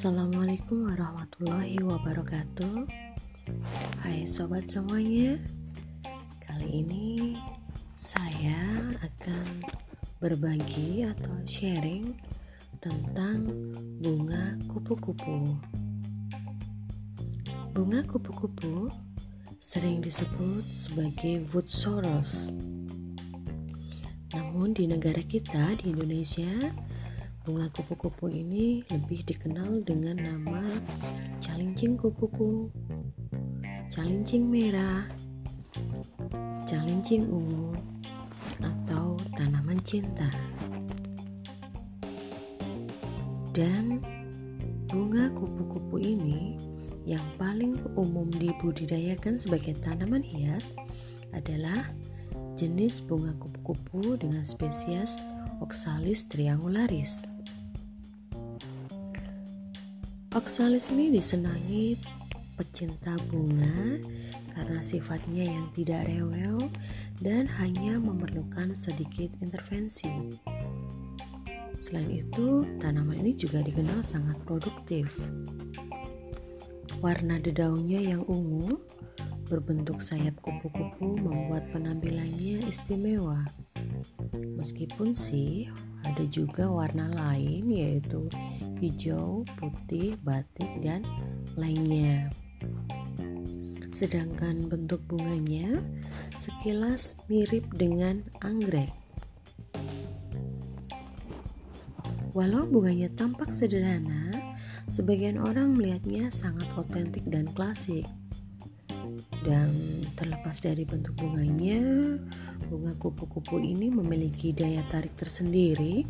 Assalamualaikum warahmatullahi wabarakatuh. Hai sobat semuanya Kali ini saya akan berbagi atau sharing tentang bunga kupu-kupu. Bunga kupu-kupu sering disebut sebagai wood soros Namun di negara kita di Indonesia Bunga kupu-kupu ini lebih dikenal dengan nama calincing kupu-kupu, calincing merah, calincing ungu, atau tanaman cinta. Dan bunga kupu-kupu ini yang paling umum dibudidayakan sebagai tanaman hias adalah jenis bunga kupu-kupu dengan spesies Oxalis triangularis. Oxalis ini disenangi pecinta bunga karena sifatnya yang tidak rewel dan hanya memerlukan sedikit intervensi. Selain itu, tanaman ini juga dikenal sangat produktif. Warna dedaunnya yang ungu berbentuk sayap kupu-kupu membuat penampilannya istimewa. Meskipun sih ada juga warna lain yaitu hijau, putih, batik, dan lainnya. Sedangkan bentuk bunganya sekilas mirip dengan anggrek. Walau bunganya tampak sederhana, sebagian orang melihatnya sangat otentik dan klasik. Dan terlepas dari bentuk bunganya, bunga kupu-kupu ini memiliki daya tarik tersendiri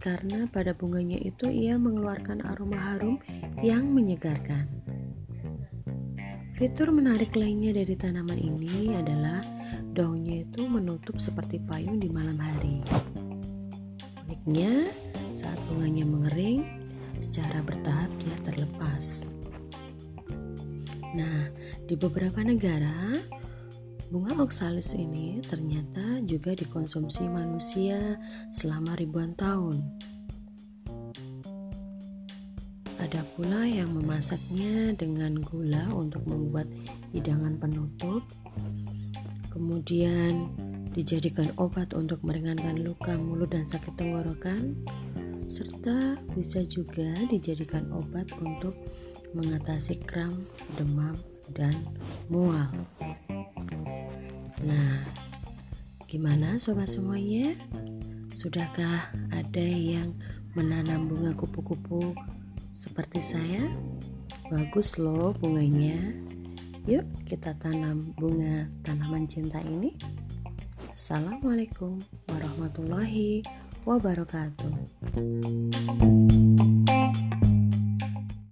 karena pada bunganya itu ia mengeluarkan aroma harum yang menyegarkan. Fitur menarik lainnya dari tanaman ini adalah daunnya itu menutup seperti payung di malam hari. Uniknya, saat bunganya mengering, secara bertahap dia terlepas. Nah, di beberapa negara, bunga oksalis ini ternyata juga dikonsumsi manusia selama ribuan tahun. Ada pula yang memasaknya dengan gula untuk membuat hidangan penutup. Kemudian dijadikan obat untuk meringankan luka mulut dan sakit tenggorokan serta bisa juga dijadikan obat untuk mengatasi kram, demam, dan mual. Nah, gimana sobat semuanya? Sudahkah ada yang menanam bunga kupu-kupu seperti saya? Bagus loh bunganya. Yuk kita tanam bunga tanaman cinta ini. Assalamualaikum warahmatullahi wabarakatuh.